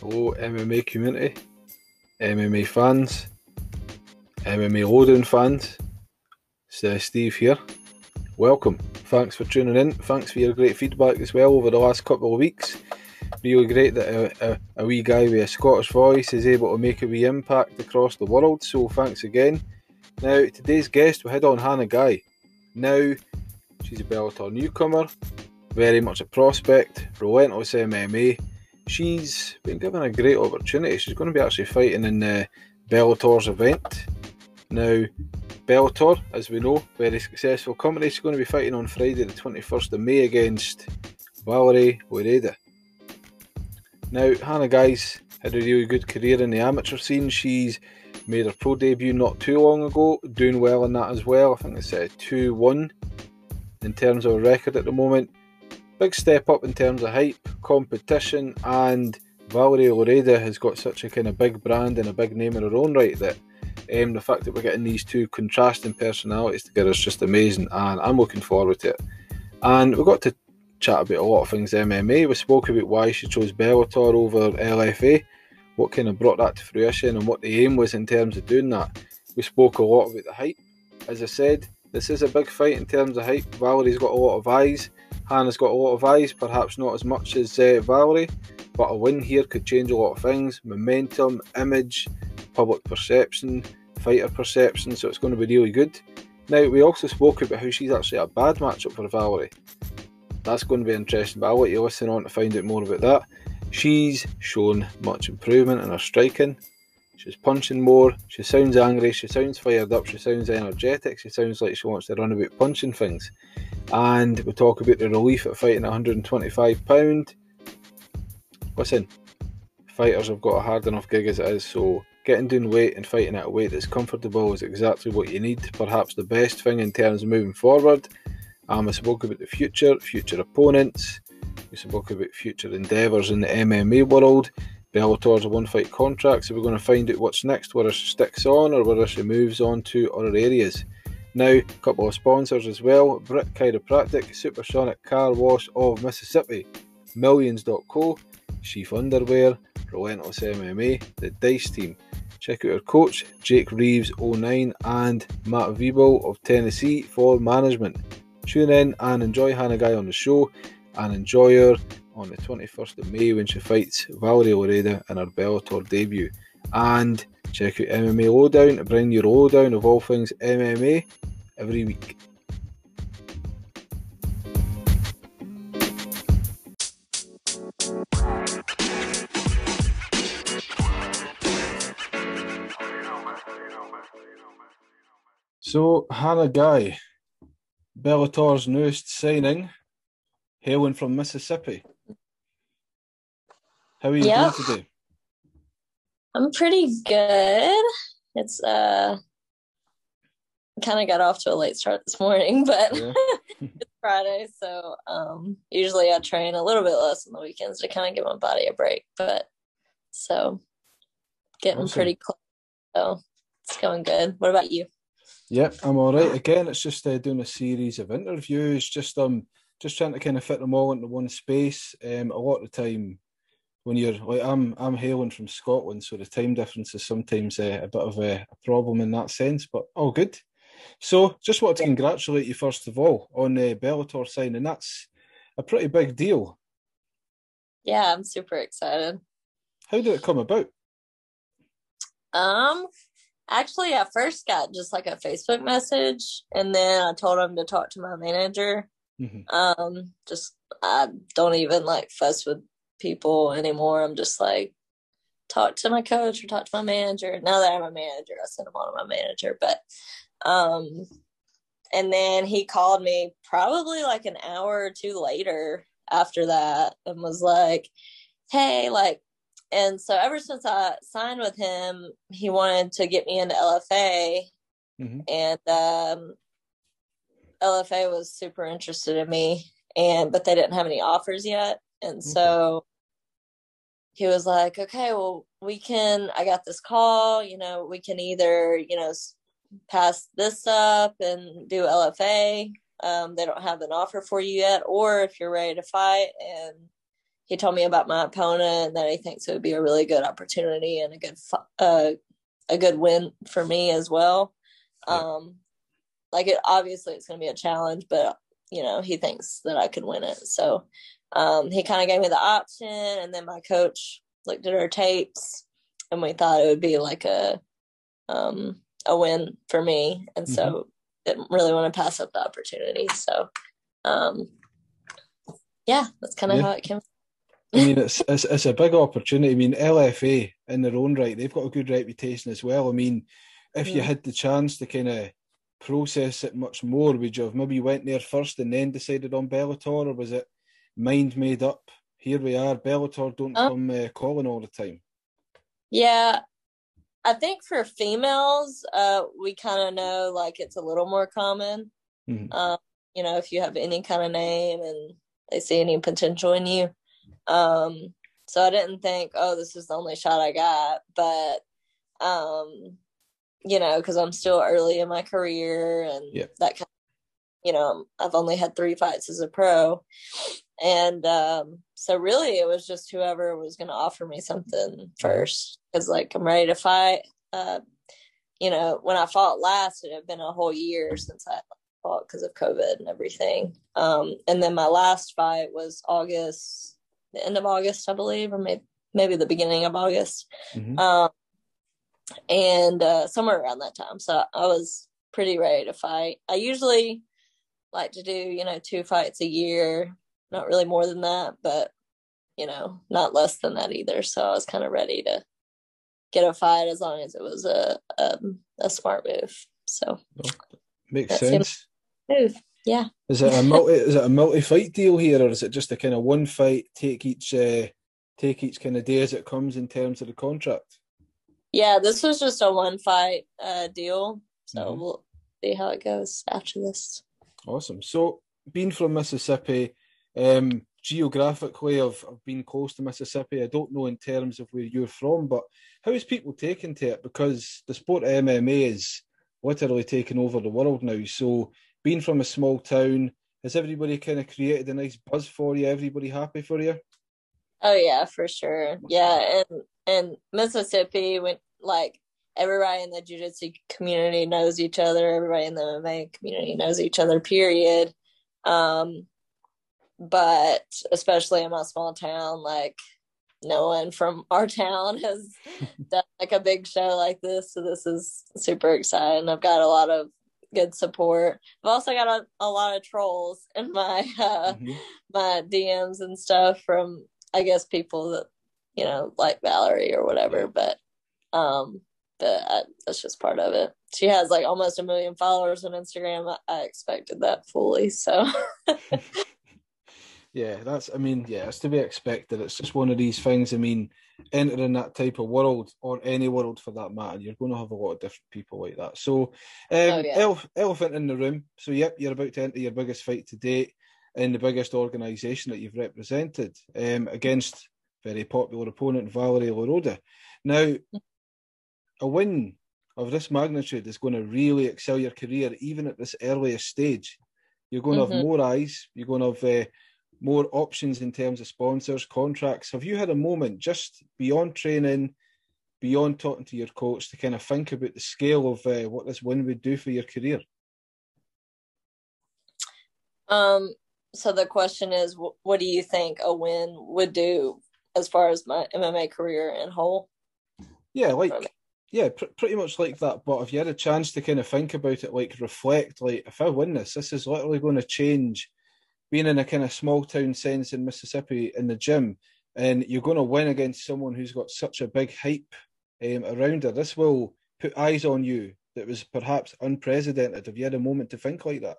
Hello, MMA community, MMA fans, MMA Lowdown fans. Uh, Steve here. Welcome. Thanks for tuning in. Thanks for your great feedback as well over the last couple of weeks. Really great that a, a, a wee guy with a Scottish voice is able to make a wee impact across the world. So thanks again. Now, today's guest, we head on Hannah Guy. Now, she's a Bellator newcomer, very much a prospect, relentless MMA she's been given a great opportunity. She's going to be actually fighting in the Bellator's event. Now, Bellator, as we know, very successful company. She's going to be fighting on Friday, the 21st of May, against Valerie Loureda. Now, Hannah Guy's had a really good career in the amateur scene. She's made her pro debut not too long ago, doing well in that as well. I think it's a 2 1 in terms of record at the moment big step up in terms of hype, competition, and Valerie Loureda has got such a kind of big brand and a big name in her own right that um, the fact that we're getting these two contrasting personalities together is just amazing, and I'm looking forward to it. And we got to chat about a lot of things MMA. We spoke about why she chose Bellator over LFA, what kind of brought that to fruition, and what the aim was in terms of doing that. We spoke a lot about the hype. As I said, this is a big fight in terms of hype. Valerie's got a lot of eyes. Hannah's got a lot of eyes, perhaps not as much as uh, Valerie, but a win here could change a lot of things momentum, image, public perception, fighter perception, so it's going to be really good. Now, we also spoke about how she's actually a bad matchup for Valerie. That's going to be interesting, but I'll let you listen on to find out more about that. She's shown much improvement in her striking. She's punching more. She sounds angry. She sounds fired up. She sounds energetic. She sounds like she wants to run about punching things and we talk about the relief at fighting 125 pound. Listen, fighters have got a hard enough gig as it is, so getting down weight and fighting at a weight that's comfortable is exactly what you need. Perhaps the best thing in terms of moving forward. Um, I spoke about the future, future opponents. We spoke about future endeavours in the MMA world. Bellator's a one fight contract, so we're going to find out what's next, whether she sticks on or whether she moves on to other areas. Now, a couple of sponsors as well Brit Chiropractic, Supersonic Car Wash of Mississippi, Millions.co, Sheath Underwear, Relentless MMA, the Dice Team. Check out our coach, Jake Reeves 09 and Matt Viebel of Tennessee for management. Tune in and enjoy Hannah Guy on the show and enjoy her on the 21st of May when she fights Valerie Loureda in her Bellator debut. And check out MMA Lowdown bring your lowdown of all things MMA every week. So, Hannah Guy, Bellator's newest signing, hailing from Mississippi. How are you yep. doing today? I'm pretty good. It's uh kind of got off to a late start this morning, but yeah. it's Friday, so um usually I train a little bit less on the weekends to kind of give my body a break, but so getting awesome. pretty close. So it's going good. What about you? Yep, I'm all right. Again, it's just uh, doing a series of interviews, just um just trying to kind of fit them all into one space. Um, a lot of the time when you're like I'm I'm hailing from Scotland, so the time difference is sometimes uh, a bit of a, a, problem in that sense, but all good. So just want to congratulate you first of all on the uh, Bellator signing. That's a pretty big deal. Yeah, I'm super excited. How did it come about? Um, actually, I first got just like a Facebook message, and then I told him to talk to my manager. Mm-hmm. Um, just I don't even like fuss with people anymore. I'm just like, talk to my coach or talk to my manager. Now that I'm a manager, I send them on to my manager. But, um, and then he called me probably like an hour or two later after that and was like, hey, like, and so ever since I signed with him, he wanted to get me into LFA. Mm-hmm. And um, LFA was super interested in me, and but they didn't have any offers yet. And mm-hmm. so he was like, okay, well, we can, I got this call, you know, we can either, you know, pass this up and do LFA. Um, they don't have an offer for you yet, or if you're ready to fight. And he told me about my opponent and that he thinks it would be a really good opportunity and a good uh, a good win for me as well. Yeah. Um, like it obviously it's going to be a challenge, but you know he thinks that I could win it. So um, he kind of gave me the option, and then my coach looked at our tapes, and we thought it would be like a um, a win for me, and mm-hmm. so didn't really want to pass up the opportunity. So um, yeah, that's kind of yeah. how it came. I mean, it's, it's it's a big opportunity. I mean, LFA in their own right, they've got a good reputation as well. I mean, if yeah. you had the chance to kind of process it much more, would you have maybe went there first and then decided on Bellator, or was it mind made up? Here we are. Bellator don't um, come uh, calling all the time. Yeah, I think for females, uh, we kind of know like it's a little more common. Mm-hmm. Um, you know, if you have any kind of name and they see any potential in you. Um, so I didn't think, oh, this is the only shot I got, but um, you know, because I'm still early in my career and yeah. that kind of, you know, I've only had three fights as a pro. And um, so really it was just whoever was going to offer me something first. Because, like, I'm ready to fight. Uh, you know, when I fought last, it had been a whole year since I fought because of COVID and everything. Um, and then my last fight was August, the end of August, I believe, or maybe maybe the beginning of August. Mm-hmm. Um, and uh, somewhere around that time. So I was pretty ready to fight. I usually like to do, you know, two fights a year, not really more than that, but you know, not less than that either. So I was kind of ready to get a fight as long as it was a a, a smart move. So makes sense. Move, yeah. Is it a multi? is it a multi fight deal here, or is it just a kind of one fight? Take each uh, take each kind of day as it comes in terms of the contract. Yeah, this was just a one fight uh, deal, so mm-hmm. we'll see how it goes after this. Awesome. So, being from Mississippi, um, geographically, I've, I've been close to Mississippi. I don't know in terms of where you're from, but how is people taking to it? Because the sport of MMA is literally taking over the world now. So, being from a small town, has everybody kind of created a nice buzz for you? Everybody happy for you? Oh yeah, for sure. Yeah, and and Mississippi when like everybody in the jiu-jitsu community knows each other, everybody in the MMA community knows each other, period. Um but especially in my small town, like no one from our town has done like a big show like this. So this is super exciting. I've got a lot of good support. I've also got a, a lot of trolls in my uh, mm-hmm. my DMs and stuff from I guess people that you know like Valerie or whatever. But um, but I, that's just part of it. She has like almost a million followers on Instagram. I, I expected that fully. So. yeah, that's. I mean, yeah, it's to be expected. It's just one of these things. I mean, entering that type of world or any world for that matter, you're going to have a lot of different people like that. So, um, oh, yeah. elef- elephant in the room. So, yep, you're about to enter your biggest fight to date in the biggest organisation that you've represented um, against very popular opponent Valerie Loureda. Now, a win of this magnitude is going to really excel your career, even at this earliest stage. You're going mm-hmm. to have more eyes. You're going to have uh, more options in terms of sponsors, contracts. Have you had a moment just beyond training, beyond talking to your coach, to kind of think about the scale of uh, what this win would do for your career? Um, so the question is, what do you think a win would do as far as my MMA career in whole? Yeah, like yeah, pr- pretty much like that. But if you had a chance to kind of think about it, like reflect, like if I win this, this is literally going to change. Being in a kind of small town sense in Mississippi in the gym, and you're going to win against someone who's got such a big hype um, around her. This will put eyes on you that was perhaps unprecedented. Have you had a moment to think like that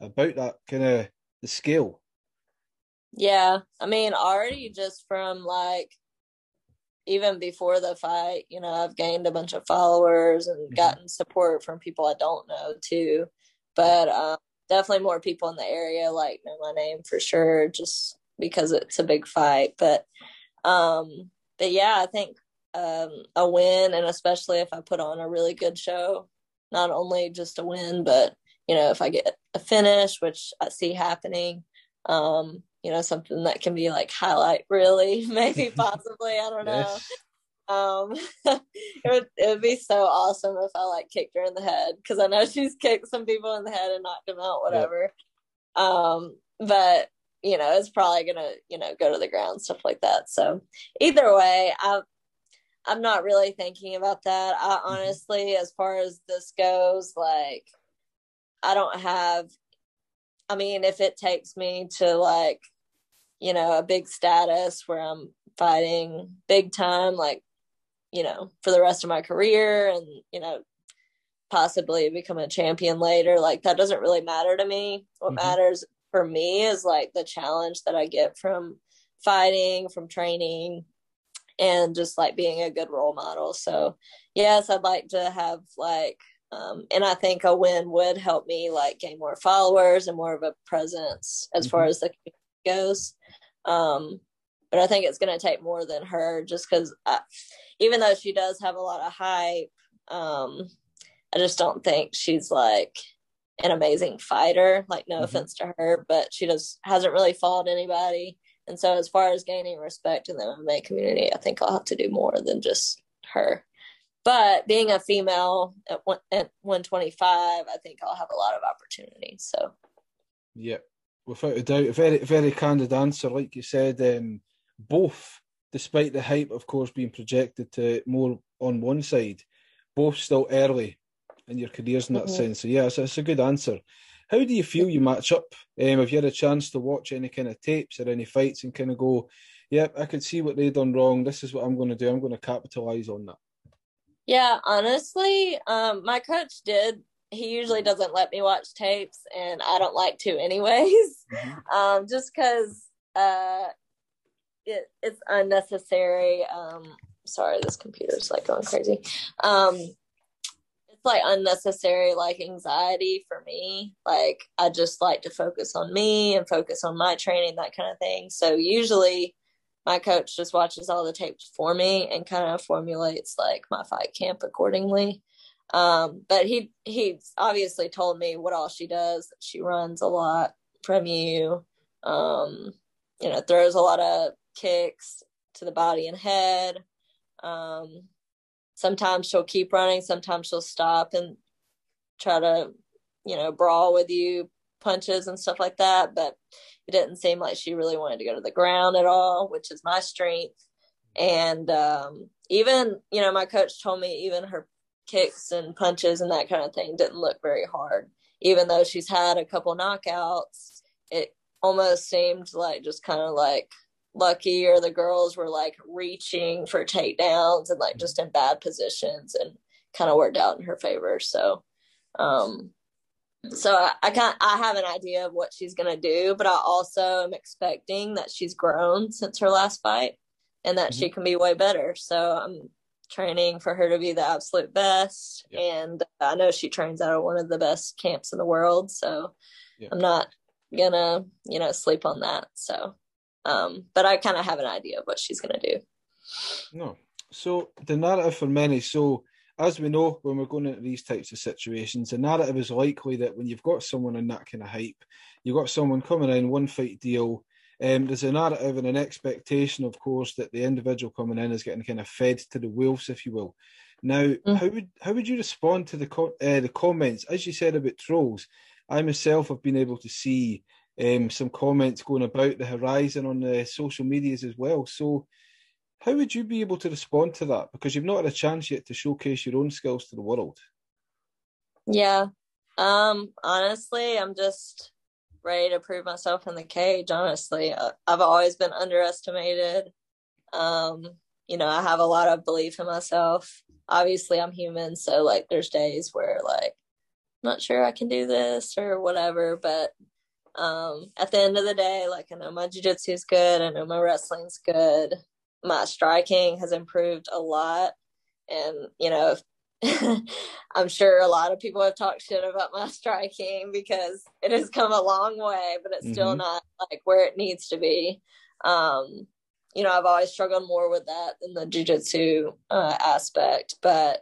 about that kind of the scale? Yeah, I mean, already just from like even before the fight, you know, I've gained a bunch of followers and mm-hmm. gotten support from people I don't know too. But um, definitely more people in the area like know my name for sure, just because it's a big fight. But um, but yeah, I think um, a win, and especially if I put on a really good show, not only just a win, but you know, if I get a finish, which I see happening, um, you know, something that can be like highlight really, maybe possibly, I don't know. Um, it would it would be so awesome if I like kicked her in the head because I know she's kicked some people in the head and knocked them out, whatever. Um, but you know, it's probably gonna you know go to the ground, stuff like that. So either way, I I'm not really thinking about that. I mm-hmm. honestly, as far as this goes, like I don't have. I mean, if it takes me to like you know, a big status where I'm fighting big time, like, you know, for the rest of my career and, you know, possibly become a champion later. Like, that doesn't really matter to me. What mm-hmm. matters for me is like the challenge that I get from fighting, from training, and just like being a good role model. So, yes, I'd like to have like, um, and I think a win would help me like gain more followers and more of a presence as mm-hmm. far as the goes. Um, but I think it's going to take more than her just because even though she does have a lot of hype, um, I just don't think she's like an amazing fighter. Like, no mm-hmm. offense to her, but she just hasn't really fought anybody. And so, as far as gaining respect in the MMA community, I think I'll have to do more than just her. But being a female at, one, at 125, I think I'll have a lot of opportunity. So, yeah, without a doubt. A very, very candid answer. Like you said, um, both, despite the hype, of course, being projected to more on one side, both still early in your careers in that mm-hmm. sense. So, yeah, it's, it's, a good answer. How do you feel you match up? Um, have you had a chance to watch any kind of tapes or any fights and kind of go, yep, I could see what they done wrong. This is what I'm going to do. I'm going to capitalize on that. Yeah, honestly, um, my coach did he usually doesn't let me watch tapes and I don't like to anyways. Mm-hmm. Um, just because uh, it, it's unnecessary. Um, sorry, this computer's like going crazy. Um, it's like unnecessary like anxiety for me. Like I just like to focus on me and focus on my training, that kind of thing. So usually my coach just watches all the tapes for me and kind of formulates like my fight camp accordingly. Um, but he he obviously told me what all she does. She runs a lot from you. Um, you know, throws a lot of kicks to the body and head. Um, sometimes she'll keep running, sometimes she'll stop and try to, you know, brawl with you, punches and stuff like that. But it didn't seem like she really wanted to go to the ground at all, which is my strength. And um, even, you know, my coach told me even her kicks and punches and that kind of thing didn't look very hard. Even though she's had a couple knockouts, it almost seemed like just kind of like lucky or the girls were like reaching for takedowns and like just in bad positions and kind of worked out in her favor. So, um, so I, I can't, I have an idea of what she's to do, but I also am expecting that she's grown since her last fight and that mm-hmm. she can be way better. So I'm training for her to be the absolute best. Yep. And I know she trains out of one of the best camps in the world. So yep. I'm not gonna, you know, sleep on that. So, um, but I kind of have an idea of what she's gonna do. No. So the narrative for many, so as we know, when we're going into these types of situations, the narrative is likely that when you've got someone in that kind of hype, you've got someone coming in, one fight deal, um, there's a narrative and an expectation, of course, that the individual coming in is getting kind of fed to the wolves, if you will. Now, mm. how would how would you respond to the co- uh, the comments, as you said about trolls? I myself have been able to see um, some comments going about the horizon on the social medias as well. So, how would you be able to respond to that? Because you've not had a chance yet to showcase your own skills to the world. Yeah, um, honestly, I'm just ready to prove myself in the cage. Honestly, uh, I've always been underestimated. Um, you know, I have a lot of belief in myself. Obviously, I'm human, so like, there's days where like, I'm not sure I can do this or whatever. But um, at the end of the day, like, I know my jujitsu is good. I know my wrestling's good. My striking has improved a lot. And, you know, I'm sure a lot of people have talked shit about my striking because it has come a long way, but it's mm-hmm. still not like where it needs to be. Um, you know, I've always struggled more with that than the jujitsu uh, aspect, but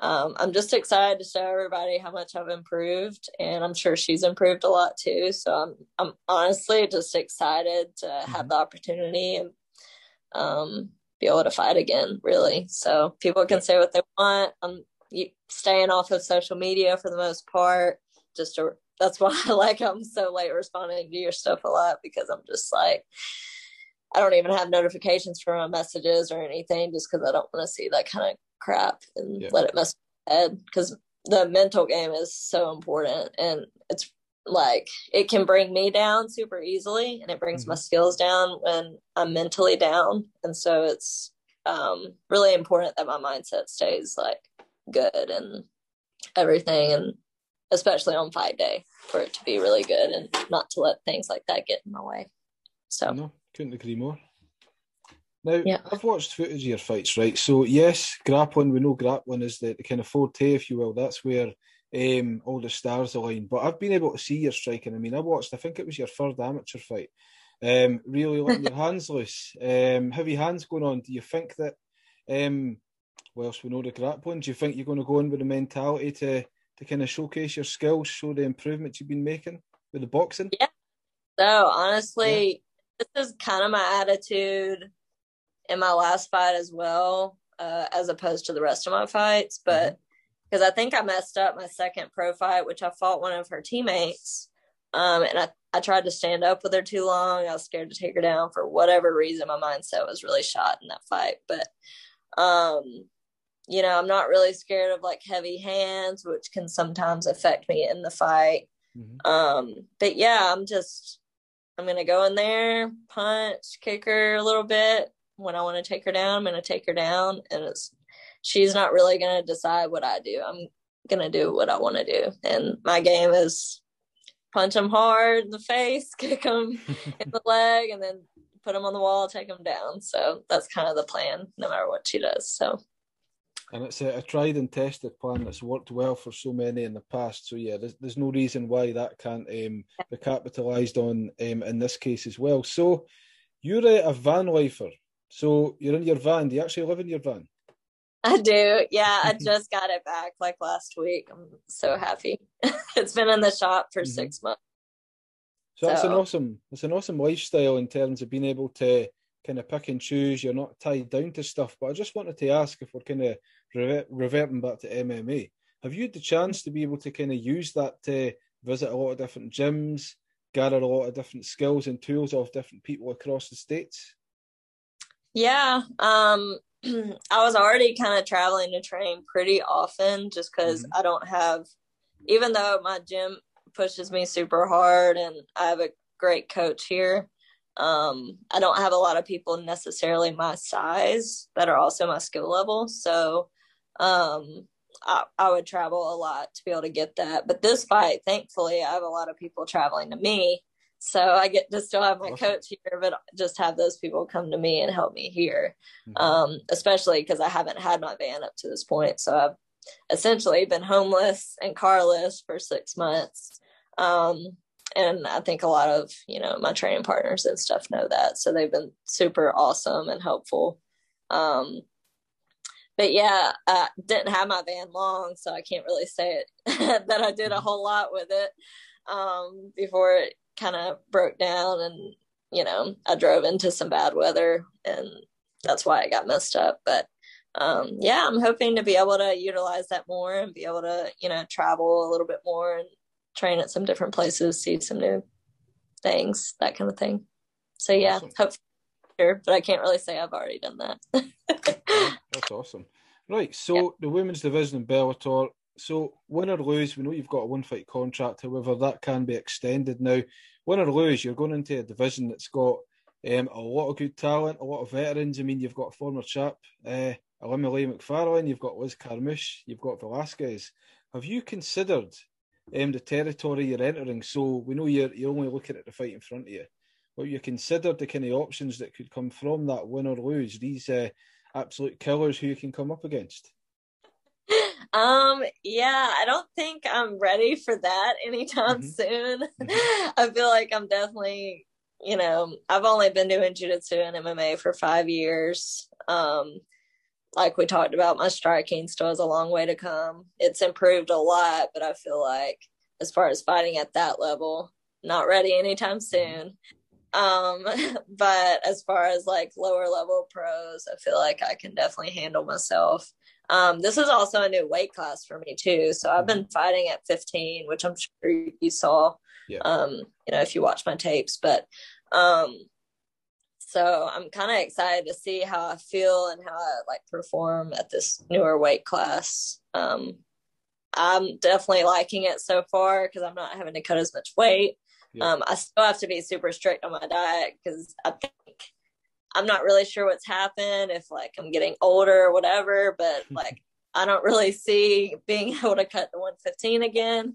um, I'm just excited to show everybody how much I've improved, and I'm sure she's improved a lot too. So I'm I'm honestly just excited to mm-hmm. have the opportunity and um, be able to fight again. Really, so people can say what they want. I'm staying off of social media for the most part. Just to, that's why I like I'm so late responding to your stuff a lot because I'm just like I don't even have notifications for my messages or anything just because I don't want to see that kind of crap and yeah. let it mess my head because the mental game is so important and it's like it can bring me down super easily and it brings mm-hmm. my skills down when I'm mentally down and so it's um really important that my mindset stays like good and everything and especially on fight day for it to be really good and not to let things like that get in my way so no couldn't agree more now, yeah. I've watched footage of your fights, right? So, yes, grappling, we know grappling is the, the kind of forte, if you will. That's where um, all the stars align. But I've been able to see your striking. I mean, I watched, I think it was your third amateur fight. Um, really letting your hands loose. Um, heavy hands going on. Do you think that, um, whilst we know the grappling, do you think you're going to go in with the mentality to, to kind of showcase your skills, show the improvements you've been making with the boxing? Yeah. So, honestly, yeah. This is kind of my attitude in my last fight as well, uh, as opposed to the rest of my fights. But because mm-hmm. I think I messed up my second pro fight, which I fought one of her teammates. Um, and I, I tried to stand up with her too long. I was scared to take her down for whatever reason. My mindset was really shot in that fight. But, um, you know, I'm not really scared of like heavy hands, which can sometimes affect me in the fight. Mm-hmm. Um, but yeah, I'm just, I'm going to go in there, punch, kick her a little bit, when I want to take her down, I'm going to take her down. And it's, she's not really going to decide what I do. I'm going to do what I want to do. And my game is punch them hard in the face, kick them in the leg, and then put them on the wall, take them down. So that's kind of the plan, no matter what she does. So. And it's a, a, tried and tested plan that's worked well for so many in the past. So yeah, there's, there's no reason why that can't um, be capitalised on um, in this case as well. So you're a, a van lifer. So you're in your van. Do you actually live in your van? I do. Yeah, I just got it back like last week. I'm so happy. it's been in the shop for mm-hmm. six months. So, so that's an awesome. It's an awesome lifestyle in terms of being able to kind of pick and choose. You're not tied down to stuff. But I just wanted to ask if we're kind of revert, reverting back to MMA. Have you had the chance to be able to kind of use that to visit a lot of different gyms, gather a lot of different skills and tools off different people across the states? Yeah. Um, I was already kind of traveling to train pretty often just because mm-hmm. I don't have, even though my gym pushes me super hard and I have a great coach here, um, I don't have a lot of people necessarily my size that are also my skill level. So um, I, I would travel a lot to be able to get that. But this fight, thankfully, I have a lot of people traveling to me so I get to still have my awesome. coach here, but just have those people come to me and help me here. Mm-hmm. Um, especially because I haven't had my van up to this point. So I've essentially been homeless and carless for six months. Um, and I think a lot of, you know, my training partners and stuff know that. So they've been super awesome and helpful. Um, but yeah, I didn't have my van long, so I can't really say it that I did a mm-hmm. whole lot with it um, before it kind of broke down and you know i drove into some bad weather and that's why i got messed up but um, yeah i'm hoping to be able to utilize that more and be able to you know travel a little bit more and train at some different places see some new things that kind of thing so yeah awesome. hopefully sure, but i can't really say i've already done that that's awesome right so yeah. the women's division in bellator so win or lose, we know you've got a one fight contract. However, that can be extended now. Win or lose, you're going into a division that's got um, a lot of good talent, a lot of veterans. I mean, you've got a former chap, uh, Ilima-Lei Macfarlane, you've got Liz Carmouche, you've got Velasquez. Have you considered um, the territory you're entering? So we know you're you're only looking at the fight in front of you, but you considered the kind of options that could come from that win or lose. These uh, absolute killers who you can come up against. Um, yeah, I don't think I'm ready for that anytime mm-hmm. soon. Mm-hmm. I feel like I'm definitely, you know, I've only been doing jujitsu and MMA for five years. Um, like we talked about, my striking still has a long way to come. It's improved a lot, but I feel like as far as fighting at that level, not ready anytime soon. Um, but as far as like lower level pros, I feel like I can definitely handle myself. Um, this is also a new weight class for me too. So I've been fighting at 15, which I'm sure you saw. Yeah. Um, you know, if you watch my tapes, but um, so I'm kind of excited to see how I feel and how I like perform at this newer weight class. Um, I'm definitely liking it so far because I'm not having to cut as much weight. Yeah. Um, I still have to be super strict on my diet because I think I'm not really sure what's happened if like I'm getting older or whatever, but like I don't really see being able to cut to 115 again.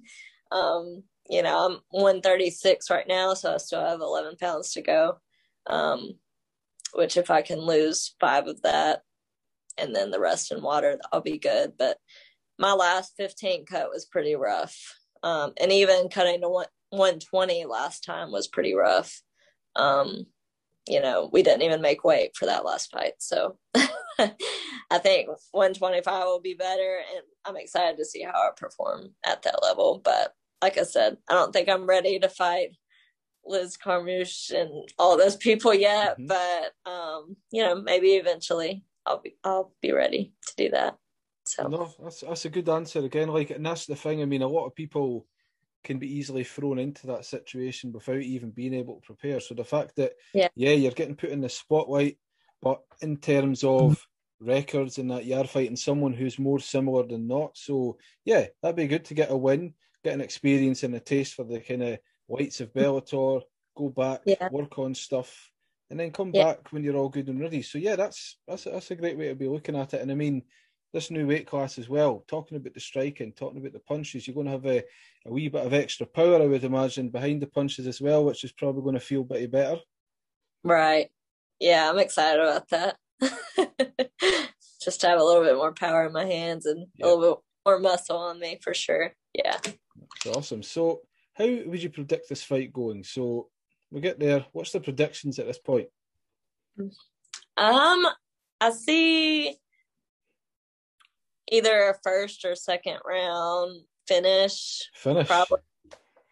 Um, you know, I'm 136 right now, so I still have 11 pounds to go. Um, which if I can lose five of that and then the rest in water, I'll be good. But my last 15 cut was pretty rough. Um, and even cutting to one, 120 last time was pretty rough. Um, you know, we didn't even make weight for that last fight. So I think 125 will be better. And I'm excited to see how I perform at that level. But like I said, I don't think I'm ready to fight Liz Carmouche and all those people yet. Mm-hmm. But, um, you know, maybe eventually I'll be, I'll be ready to do that. So no, that's that's a good answer again. Like, and that's the thing. I mean, a lot of people can be easily thrown into that situation without even being able to prepare. So the fact that yeah, yeah you're getting put in the spotlight, but in terms of records and that you are fighting someone who's more similar than not. So yeah, that'd be good to get a win, get an experience and a taste for the kind of whites of Bellator, go back, yeah. work on stuff, and then come yeah. back when you're all good and ready. So yeah, that's that's that's a great way to be looking at it. And I mean, this new weight class as well. Talking about the striking, talking about the punches, you're going to have a, a wee bit of extra power, I would imagine, behind the punches as well, which is probably going to feel a bit better. Right. Yeah, I'm excited about that. Just to have a little bit more power in my hands and yeah. a little bit more muscle on me for sure. Yeah. That's awesome. So, how would you predict this fight going? So, we get there. What's the predictions at this point? Um, I see either a first or second round finish. Finish. Probably.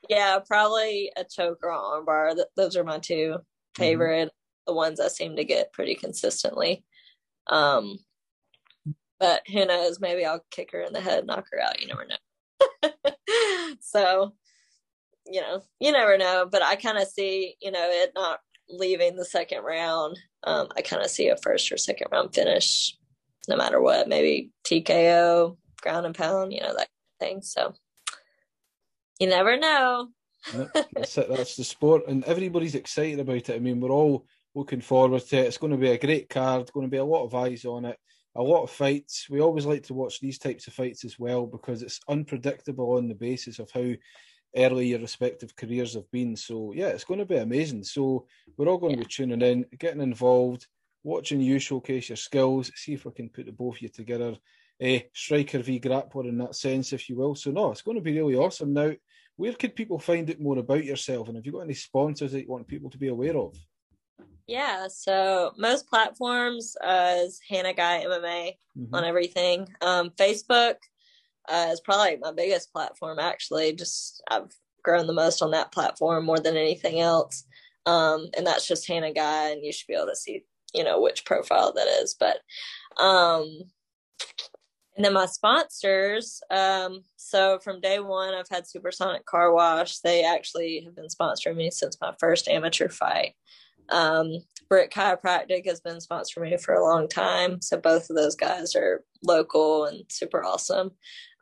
Yeah, probably a choke or armbar. Those are my two mm-hmm. favorite. Mm-hmm. The ones I seem to get pretty consistently. Um, but who knows? Maybe I'll kick her in the head, knock her out. You never know. so, you know, you never know. But I kind of see, you know, it not leaving the second round. Um, I kind of see a first or second round finish no matter what. Maybe TKO, ground and pound, you know, that thing. So you never know. that's it. That's the sport, and everybody's excited about it. I mean, we're all looking forward to it. It's going to be a great card. Going to be a lot of eyes on it. A lot of fights. We always like to watch these types of fights as well because it's unpredictable on the basis of how early your respective careers have been. So yeah, it's going to be amazing. So we're all going yeah. to be tuning in, getting involved watching you showcase your skills, see if we can put the both of you together. Uh, striker v grappler in that sense, if you will. So no, it's going to be really awesome. Now, where could people find out more about yourself, and have you got any sponsors that you want people to be aware of? Yeah, so most platforms uh, is Hannah Guy MMA mm-hmm. on everything. Um, Facebook uh, is probably my biggest platform. Actually, just I've grown the most on that platform more than anything else. Um, and that's just Hannah Guy, and you should be able to see you know which profile that is but um and then my sponsors um so from day one i've had supersonic car wash they actually have been sponsoring me since my first amateur fight um Brick Chiropractic has been sponsoring me for a long time. So both of those guys are local and super awesome.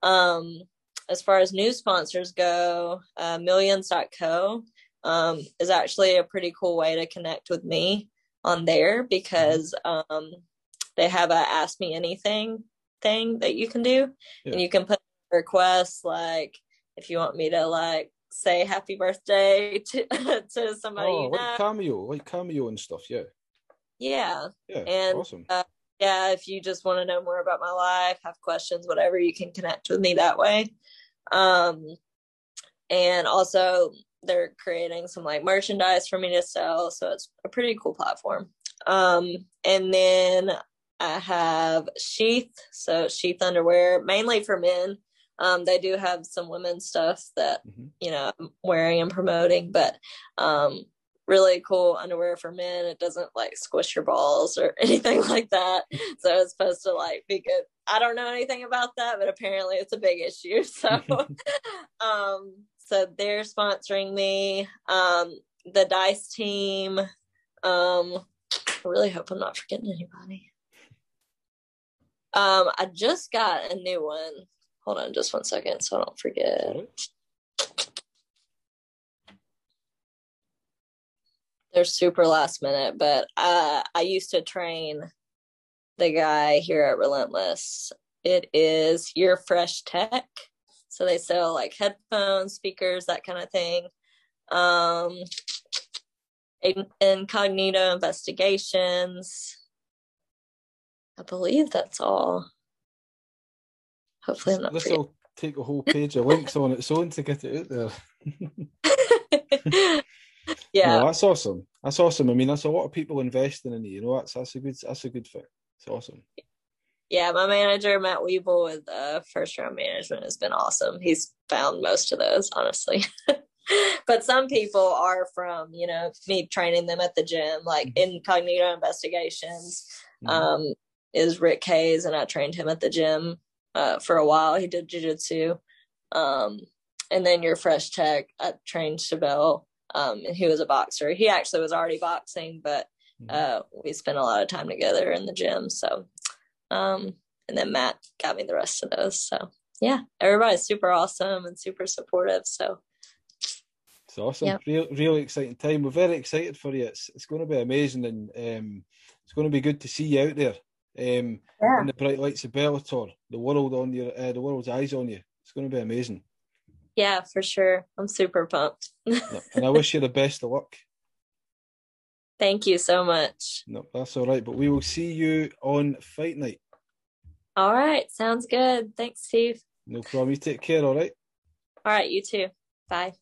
Um, as far as new sponsors go, uh, Millions.co um, is actually a pretty cool way to connect with me on there because um, they have a ask me anything thing that you can do. Yeah. and you can put requests like if you want me to like say happy birthday to, to somebody oh, you like cameo like cameo and stuff yeah. Yeah. Yeah and awesome. uh, yeah if you just want to know more about my life have questions whatever you can connect with me that way um and also they're creating some like merchandise for me to sell so it's a pretty cool platform um and then I have Sheath, so Sheath underwear, mainly for men. Um, they do have some women's stuff that mm-hmm. you know I'm wearing and promoting, but um, really cool underwear for men. It doesn't like squish your balls or anything like that. So it's supposed to like be good. I don't know anything about that, but apparently it's a big issue. So, um, so they're sponsoring me. Um, the Dice team. Um, I really hope I'm not forgetting anybody. Um, I just got a new one. Hold on just one second so I don't forget. They're super last minute, but uh, I used to train the guy here at Relentless. It is Your Fresh Tech. So they sell like headphones, speakers, that kind of thing. Um, incognito investigations. I believe that's all. Hopefully, I'm not. This will take a whole page of links on its own to get it out there. yeah, no, that's awesome. That's awesome. I mean, that's a lot of people investing in you. You know, that's that's a good that's a good thing. It's awesome. Yeah, my manager Matt Weeble with uh, first round management has been awesome. He's found most of those, honestly. but some people are from you know me training them at the gym, like mm-hmm. incognito investigations. Mm-hmm. Um, is Rick Hayes, and I trained him at the gym uh, for a while. He did jujitsu. Um, and then your fresh tech, I trained Chabelle, um, and he was a boxer. He actually was already boxing, but mm-hmm. uh, we spent a lot of time together in the gym. So, um, and then Matt got me the rest of those. So, yeah, everybody's super awesome and super supportive. So, it's awesome. Yep. Real, really exciting time. We're very excited for you. It's, it's going to be amazing and um, it's going to be good to see you out there um, yeah. in the bright lights of Bellator. The world on your, uh, the world's eyes on you. It's going to be amazing. Yeah, for sure. I'm super pumped. and I wish you the best of luck. Thank you so much. No, that's all right. But we will see you on fight night. All right. Sounds good. Thanks, Steve. No problem. You take care, all right? All right. You too. Bye.